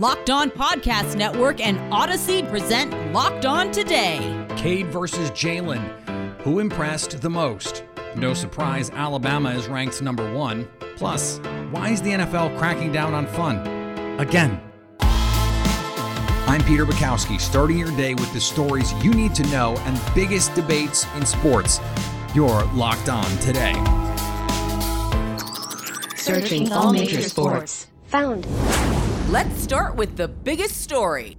Locked On Podcast Network and Odyssey present Locked On Today. Cade versus Jalen. Who impressed the most? No surprise, Alabama is ranked number one. Plus, why is the NFL cracking down on fun? Again. I'm Peter Bukowski, starting your day with the stories you need to know and biggest debates in sports. You're locked on today. Searching all major sports. Found. Let's start with the biggest story.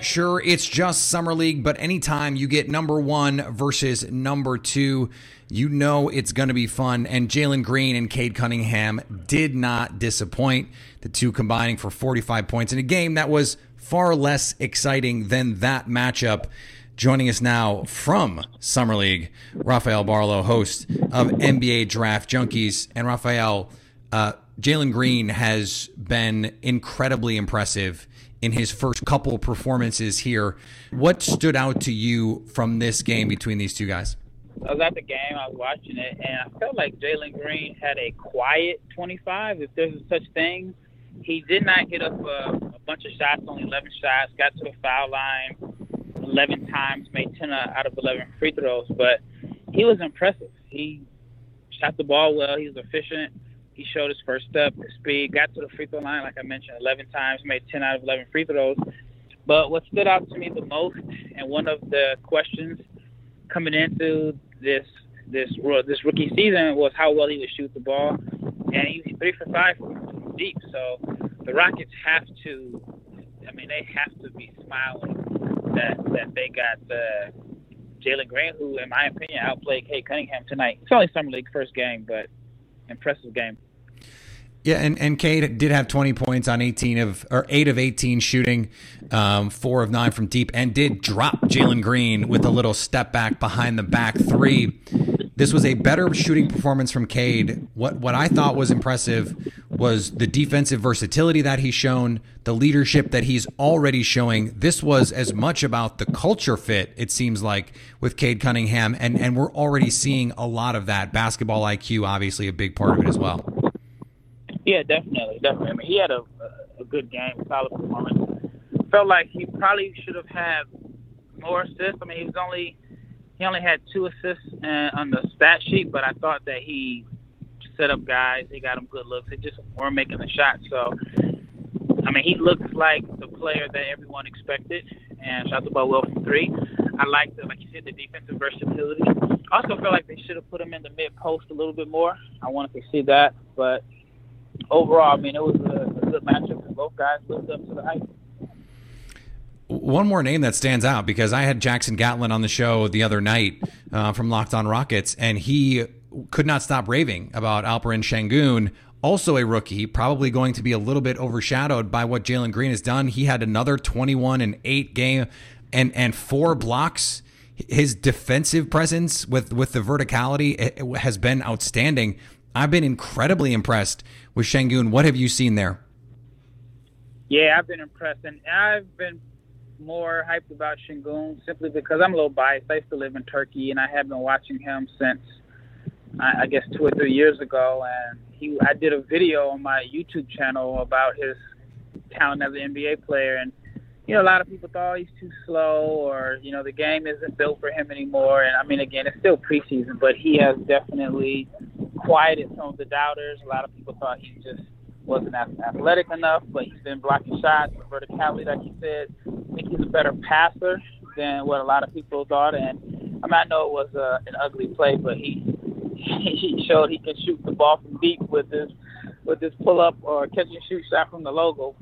Sure, it's just Summer League, but anytime you get number one versus number two, you know it's going to be fun. And Jalen Green and Cade Cunningham did not disappoint. The two combining for 45 points in a game that was far less exciting than that matchup. Joining us now from Summer League, Rafael Barlowe, host of NBA Draft Junkies. And Rafael, uh, Jalen Green has been incredibly impressive in his first couple performances here. What stood out to you from this game between these two guys? I was at the game, I was watching it, and I felt like Jalen Green had a quiet 25, if there's such thing. He did not hit up a, a bunch of shots, only 11 shots, got to the foul line 11 times, made 10 uh, out of 11 free throws, but he was impressive. He shot the ball well, he was efficient he showed his first step, his speed, got to the free throw line, like I mentioned, 11 times, made 10 out of 11 free throws. But what stood out to me the most, and one of the questions coming into this this this rookie season was how well he would shoot the ball, and he was three for five from deep. So the Rockets have to, I mean, they have to be smiling that that they got uh, Jalen Green, who, in my opinion, outplayed Cade Cunningham tonight. It's only summer league first game, but impressive game. Yeah, and, and Cade did have 20 points on 18 of or 8 of 18 shooting, um, 4 of 9 from deep, and did drop Jalen Green with a little step back behind the back three. This was a better shooting performance from Cade. What what I thought was impressive was the defensive versatility that he's shown, the leadership that he's already showing. This was as much about the culture fit, it seems like, with Cade Cunningham, and, and we're already seeing a lot of that. Basketball IQ, obviously, a big part of it as well. Yeah, definitely, definitely. I mean, he had a a good game, solid performance. Felt like he probably should have had more assists. I mean, he was only he only had two assists uh, on the stat sheet, but I thought that he set up guys. He got them good looks. They just weren't making the shot. So, I mean, he looks like the player that everyone expected, and shot the ball well from three. I like the, like you said, the defensive versatility. I also feel like they should have put him in the mid post a little bit more. I wanted to see that, but overall, I mean, it was a, a good matchup, and both guys lived up to the hype. One more name that stands out because I had Jackson Gatlin on the show the other night uh, from Locked On Rockets, and he could not stop raving about Alperen Sengun, also a rookie, probably going to be a little bit overshadowed by what Jalen Green has done. He had another 21 and 8 game and and four blocks. His defensive presence with with the verticality has been outstanding. I've been incredibly impressed with Sengun. What have you seen there? Yeah, I've been impressed, and I've been more hyped about Sengun simply because I'm a little biased. I used to live in Turkey, and I have been watching him since I, I guess two or three years ago. And he, I did a video on my YouTube channel about his talent as an NBA player, and you know, a lot of people thought he's too slow, or you know, the game isn't built for him anymore. And I mean, again, it's still preseason, but he has definitely quieted some of the doubters. A lot of people thought he just wasn't athletic enough, but he's been blocking shots, verticality, like you said. I think he's a better passer than what a lot of people thought. And I mean, I know it was uh, an ugly play, but he he showed he can shoot the ball from deep with his with his pull up or catch and shoot shot from the logo.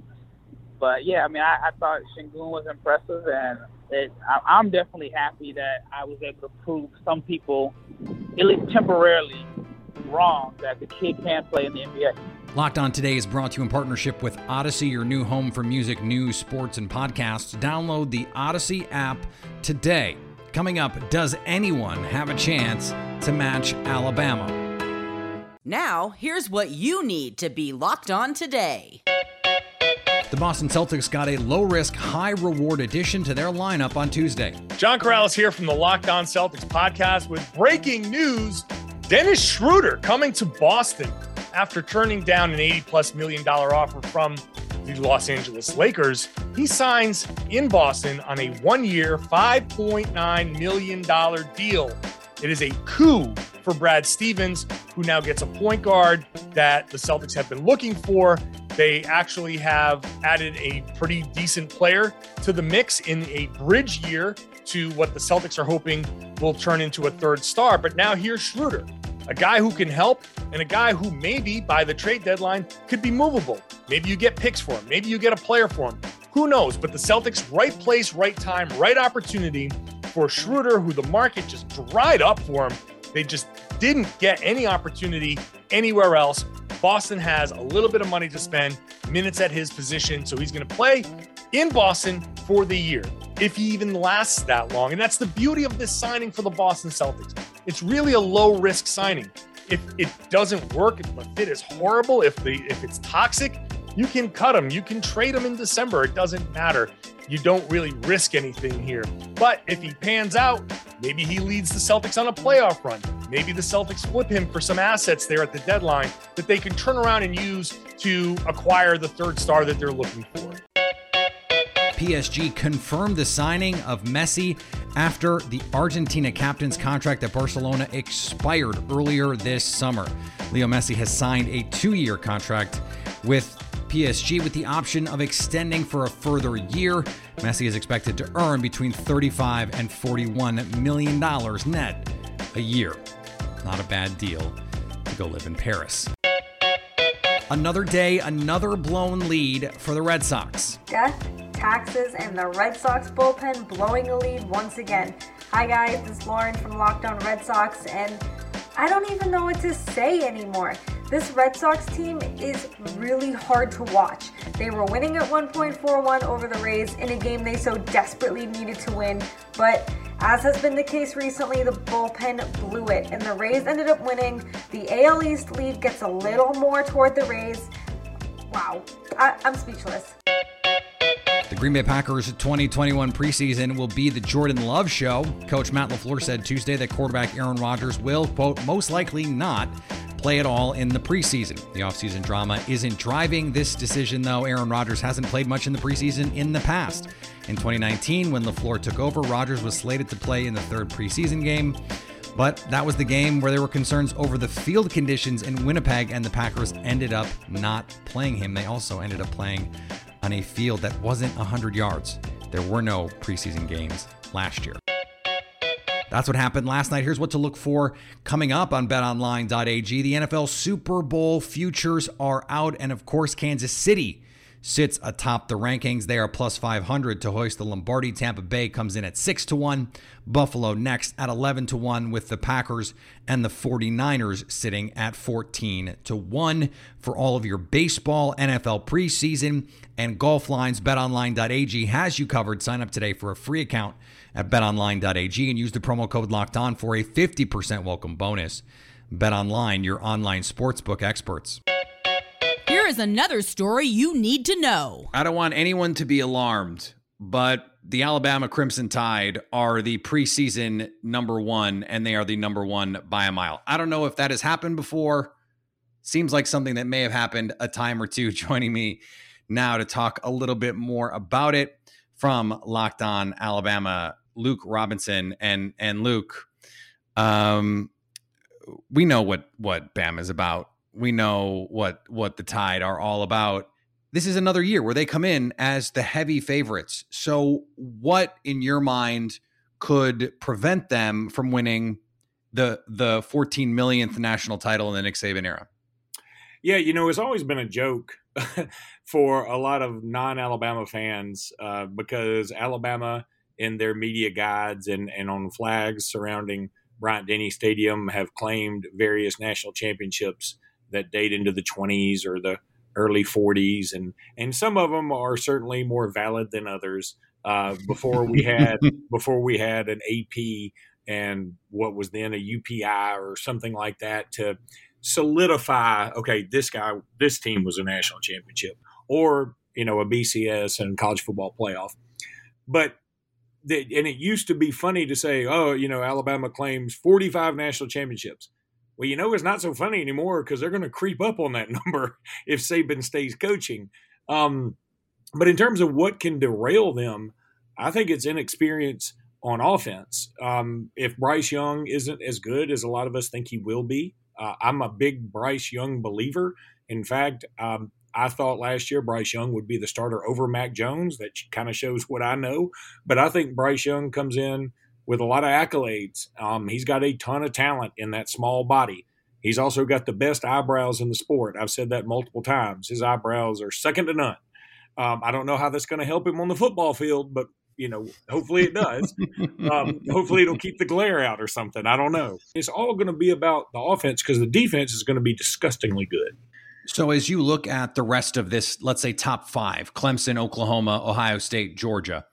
But yeah, I mean, I, I thought Sengun was impressive, and it, I, I'm definitely happy that I was able to prove some people, at least temporarily, wrong that the kid can play in the NBA. Locked On Today is brought to you in partnership with Odyssey, your new home for music, news, sports, and podcasts. Download the Odyssey app today. Coming up, does anyone have a chance to match Alabama? Now, here's what you need to be locked on today. The Boston Celtics got a low risk, high reward addition to their lineup on Tuesday. John Karalis here from the Locked On Celtics podcast with breaking news Dennis Schroeder coming to Boston after turning down an 80 plus million dollar offer from the Los Angeles Lakers. He signs in Boston on a one year, $5.9 million deal. It is a coup for Brad Stevens, who now gets a point guard that the Celtics have been looking for. They actually have added a pretty decent player to the mix in a bridge year to what the Celtics are hoping will turn into a third star. But now here's Schroeder, a guy who can help and a guy who maybe by the trade deadline could be movable. Maybe you get picks for him, maybe you get a player for him. Who knows? But the Celtics, right place, right time, right opportunity for Schroeder, who the market just dried up for him. They just didn't get any opportunity anywhere else. Boston has a little bit of money to spend, minutes at his position, so he's going to play in Boston for the year, if he even lasts that long. And that's the beauty of this signing for the Boston Celtics. It's really a low risk signing. If it doesn't work, if the fit is horrible, if the if it's toxic, you can cut him. You can trade him in December. It doesn't matter. You don't really risk anything here. But if he pans out, maybe he leads the Celtics on a playoff run. Maybe the Celtics flip him for some assets there at the deadline that they can turn around and use to acquire the third star that they're looking for. PSG confirmed the signing of Messi after the Argentina captain's contract at Barcelona expired earlier this summer. Leo Messi has signed a two year contract with PSG with the option of extending for a further year. Messi is expected to earn between 35 and 41 million dollars net a year. Not a bad deal to go live in Paris. Another day, another blown lead for the Red Sox. Death, taxes, and the Red Sox bullpen blowing a lead once again. Hi guys, this is Lauren from Locked On Red Sox, and I don't even know what to say anymore. This Red Sox team is really hard to watch. They were winning at 1.41 over the Rays in a game they so desperately needed to win, but as has been the case recently, the bullpen blew it, and the Rays ended up winning. The AL East lead gets a little more toward the Rays. Wow, I- I'm speechless. The Green Bay Packers 2021 preseason will be the Jordan Love show. Coach Matt LaFleur said Tuesday that quarterback Aaron Rodgers will, quote, most likely not play at all in the preseason. The offseason drama isn't driving this decision, though. Aaron Rodgers hasn't played much in the preseason in the past. In 2019, when LaFleur took over, Rodgers was slated to play in the third preseason game. But that was the game where there were concerns over the field conditions in Winnipeg, and the Packers ended up not playing him. They also ended up playing on a field that wasn't 100 yards. There were no preseason games last year. That's what happened last night. Here's what to look for coming up on betonline.ag. The NFL Super Bowl futures are out, and of course, Kansas City sits atop the rankings. They are plus 500 to hoist the Lombardi. Tampa Bay comes in at 6 to 1. Buffalo next at 11 to 1 with the Packers and the 49ers sitting at 14 to 1 for all of your baseball, NFL preseason, and golf lines. betonline.ag has you covered. Sign up today for a free account at betonline.ag and use the promo code locked on for a 50% welcome bonus. BetOnline, your online sportsbook experts. Here is another story you need to know. I don't want anyone to be alarmed, but the Alabama Crimson Tide are the preseason number one, and they are the number one by a mile. I don't know if that has happened before. Seems like something that may have happened a time or two. Joining me now to talk a little bit more about it from Locked On Alabama, Luke Robinson, and and Luke. Um, we know what what Bam is about. We know what what the Tide are all about. This is another year where they come in as the heavy favorites. So, what in your mind could prevent them from winning the the 14 millionth national title in the Nick Saban era? Yeah, you know, it's always been a joke for a lot of non-Alabama fans uh, because Alabama, in their media guides and and on flags surrounding Bryant Denny Stadium, have claimed various national championships that date into the 20s or the early 40s, and and some of them are certainly more valid than others. Uh, before we had before we had an AP and what was then a UPI or something like that to solidify. Okay, this guy, this team was a national championship, or you know a BCS and college football playoff. But the, and it used to be funny to say, oh, you know, Alabama claims 45 national championships. Well, you know, it's not so funny anymore because they're going to creep up on that number if Saban stays coaching. Um, but in terms of what can derail them, I think it's inexperience on offense. Um, if Bryce Young isn't as good as a lot of us think he will be, uh, I'm a big Bryce Young believer. In fact, um, I thought last year Bryce Young would be the starter over Mac Jones. That kind of shows what I know. But I think Bryce Young comes in with a lot of accolades. Um, he's got a ton of talent in that small body. He's also got the best eyebrows in the sport. I've said that multiple times. His eyebrows are second to none. Um, I don't know how that's going to help him on the football field, but you know, hopefully it does. um, hopefully it'll keep the glare out or something. I don't know. It's all going to be about the offense because the defense is going to be disgustingly good. So as you look at the rest of this, let's say top five: Clemson, Oklahoma, Ohio State, Georgia.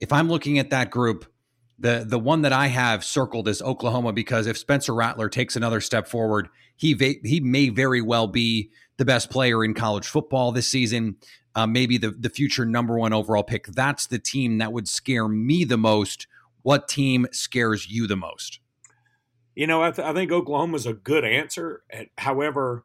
If I'm looking at that group, the the one that I have circled is Oklahoma because if Spencer Rattler takes another step forward, he va- he may very well be the best player in college football this season. Uh, maybe the the future number one overall pick. That's the team that would scare me the most. What team scares you the most? You know, I, th- I think Oklahoma's a good answer. Eh, however,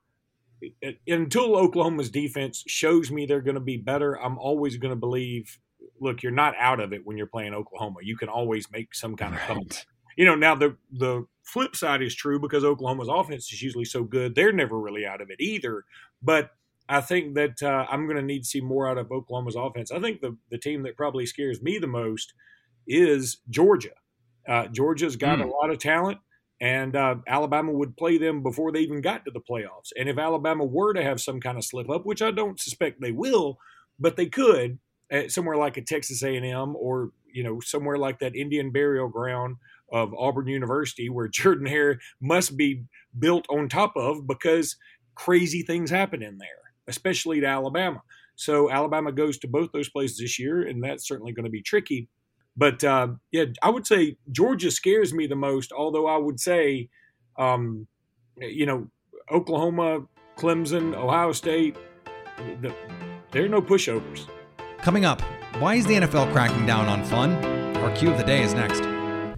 eh, eh, until Oklahoma's defense shows me they're going to be better, I'm always going to believe. Look, you're not out of it when you're playing Oklahoma. You can always make some kind of right. comeback. You know, now the the flip side is true because Oklahoma's offense is usually so good; they're never really out of it either. But I think that uh, I'm going to need to see more out of Oklahoma's offense. I think the the team that probably scares me the most is Georgia. Uh, Georgia's got mm. a lot of talent and uh, Alabama would play them before they even got to the playoffs. And if Alabama were to have some kind of slip up, which I don't suspect they will, but they could, somewhere like a Texas A&M or you know somewhere like that Indian burial ground of Auburn University, where Jordan Hare must be built on top of because crazy things happen in there, especially to Alabama. So Alabama goes to both those places this year, and that's certainly going to be tricky. But uh, yeah, I would say Georgia scares me the most. Although I would say, um, you know, Oklahoma, Clemson, Ohio State, the, there are no pushovers. Coming up, why is the NFL cracking down on fun? Our cue of the day is next.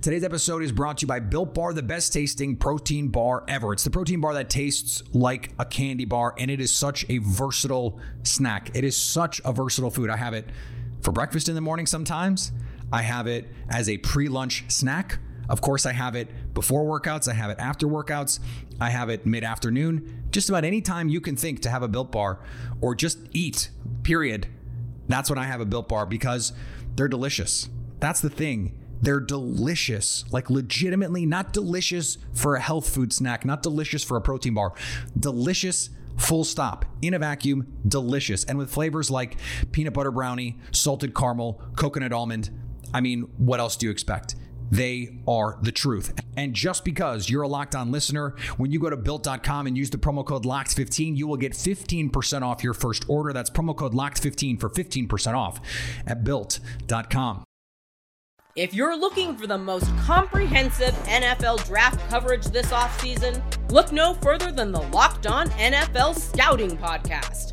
Today's episode is brought to you by Built Bar, the best tasting protein bar ever. It's the protein bar that tastes like a candy bar, and it is such a versatile snack. It is such a versatile food. I have it for breakfast in the morning sometimes. I have it as a pre lunch snack. Of course, I have it before workouts, I have it after workouts, I have it mid afternoon. Just about any time you can think to have a built bar or just eat, period. That's when I have a built bar because they're delicious. That's the thing. They're delicious, like legitimately not delicious for a health food snack, not delicious for a protein bar. Delicious, full stop, in a vacuum, delicious. And with flavors like peanut butter brownie, salted caramel, coconut almond, I mean, what else do you expect? They are the truth. And just because you're a locked on listener, when you go to built.com and use the promo code LOCKED15, you will get 15% off your first order. That's promo code LOCKED15 for 15% off at built.com. If you're looking for the most comprehensive NFL draft coverage this offseason, look no further than the Locked On NFL Scouting Podcast.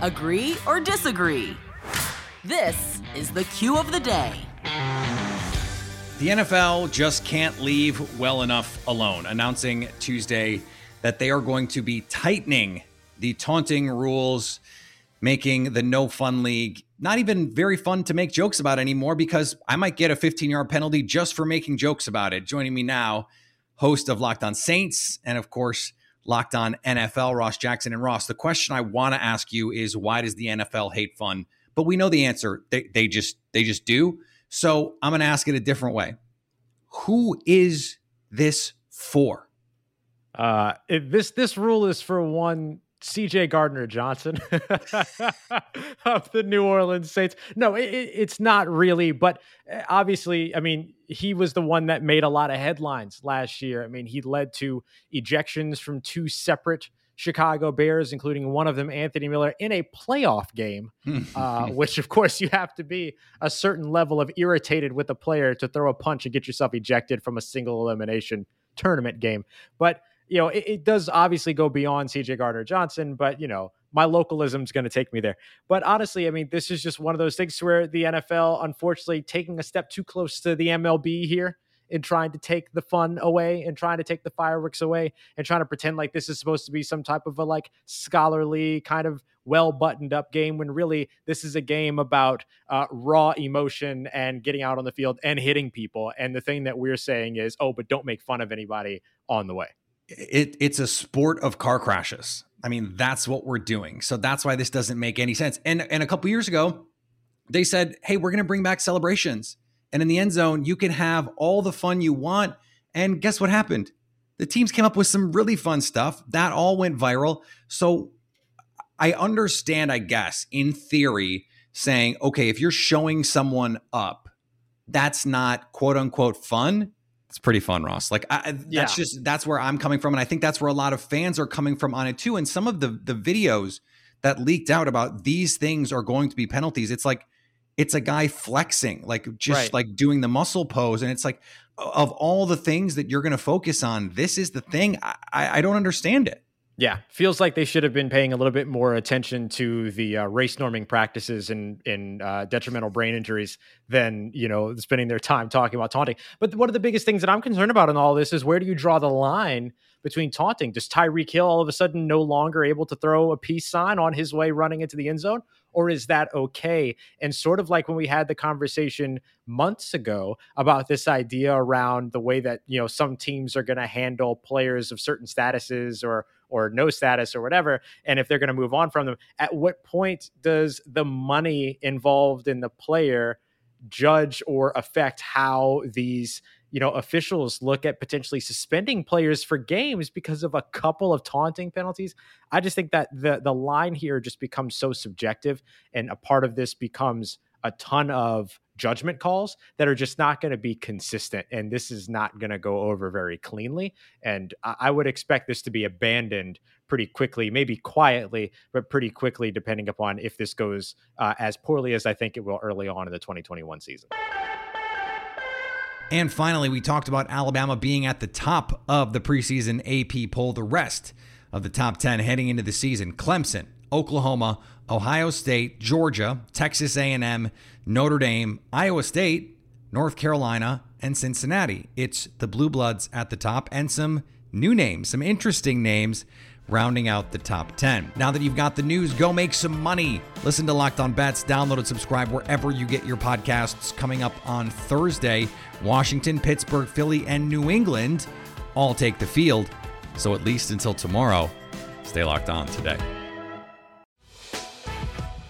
Agree or disagree? This is the cue of the day. The NFL just can't leave well enough alone, announcing Tuesday that they are going to be tightening the taunting rules, making the no fun league not even very fun to make jokes about anymore because I might get a 15 yard penalty just for making jokes about it. Joining me now, host of Locked On Saints, and of course, Locked On NFL, Ross Jackson and Ross. The question I want to ask you is why does the NFL hate fun? But we know the answer. They, they just they just do. So I'm going to ask it a different way. Who is this for? Uh, this this rule is for one CJ Gardner Johnson of the New Orleans Saints. No, it, it's not really, but uh, obviously, I mean, he was the one that made a lot of headlines last year. I mean, he led to ejections from two separate Chicago Bears, including one of them, Anthony Miller, in a playoff game, uh, which, of course, you have to be a certain level of irritated with a player to throw a punch and get yourself ejected from a single elimination tournament game. But you know, it, it, does obviously go beyond CJ Gardner Johnson, but you know, my localism is going to take me there. But honestly, I mean, this is just one of those things where the NFL, unfortunately, taking a step too close to the MLB here in trying to take the fun away and trying to take the fireworks away and trying to pretend like this is supposed to be some type of a like scholarly kind of well buttoned up game when really this is a game about uh, raw emotion and getting out on the field and hitting people. And the thing that we're saying is, oh, but don't make fun of anybody on the way it it's a sport of car crashes. I mean, that's what we're doing. So that's why this doesn't make any sense. And and a couple years ago, they said, "Hey, we're going to bring back celebrations." And in the end zone, you can have all the fun you want. And guess what happened? The teams came up with some really fun stuff. That all went viral. So I understand, I guess, in theory, saying, okay, if you're showing someone up, that's not quote unquote fun it's pretty fun, Ross. Like I, that's yeah. just that's where I'm coming from, and I think that's where a lot of fans are coming from on it too. And some of the the videos that leaked out about these things are going to be penalties. It's like it's a guy flexing, like just right. like doing the muscle pose, and it's like of all the things that you're going to focus on, this is the thing. I, I don't understand it. Yeah, feels like they should have been paying a little bit more attention to the uh, race norming practices and in uh, detrimental brain injuries than you know spending their time talking about taunting. But one of the biggest things that I'm concerned about in all this is where do you draw the line between taunting? Does Tyreek Hill all of a sudden no longer able to throw a peace sign on his way running into the end zone? Or is that okay? And sort of like when we had the conversation months ago about this idea around the way that, you know, some teams are going to handle players of certain statuses or or no status or whatever and if they're going to move on from them at what point does the money involved in the player judge or affect how these you know officials look at potentially suspending players for games because of a couple of taunting penalties? I just think that the the line here just becomes so subjective and a part of this becomes a ton of judgment calls that are just not going to be consistent and this is not going to go over very cleanly and I, would expect this to be abandoned pretty quickly maybe quietly but pretty quickly depending upon if this goes uh, as poorly as i think it will early on in the 2021 season and finally, we talked about Alabama being at the top of the preseason AP poll. The rest of the top 10 heading into the season Clemson, Oklahoma, Ohio State, Georgia, Texas A&M, Notre Dame, Iowa State, North Carolina, and Cincinnati. It's the Blue Bloods at the top and some new names, some interesting names rounding out the top 10. Now that you've got the news, go make some money. Listen to Locked On Bets, download and subscribe wherever you get your podcasts. Coming up on Thursday, Washington, Pittsburgh, Philly, and New England all take the field. So at least until tomorrow, stay locked on today.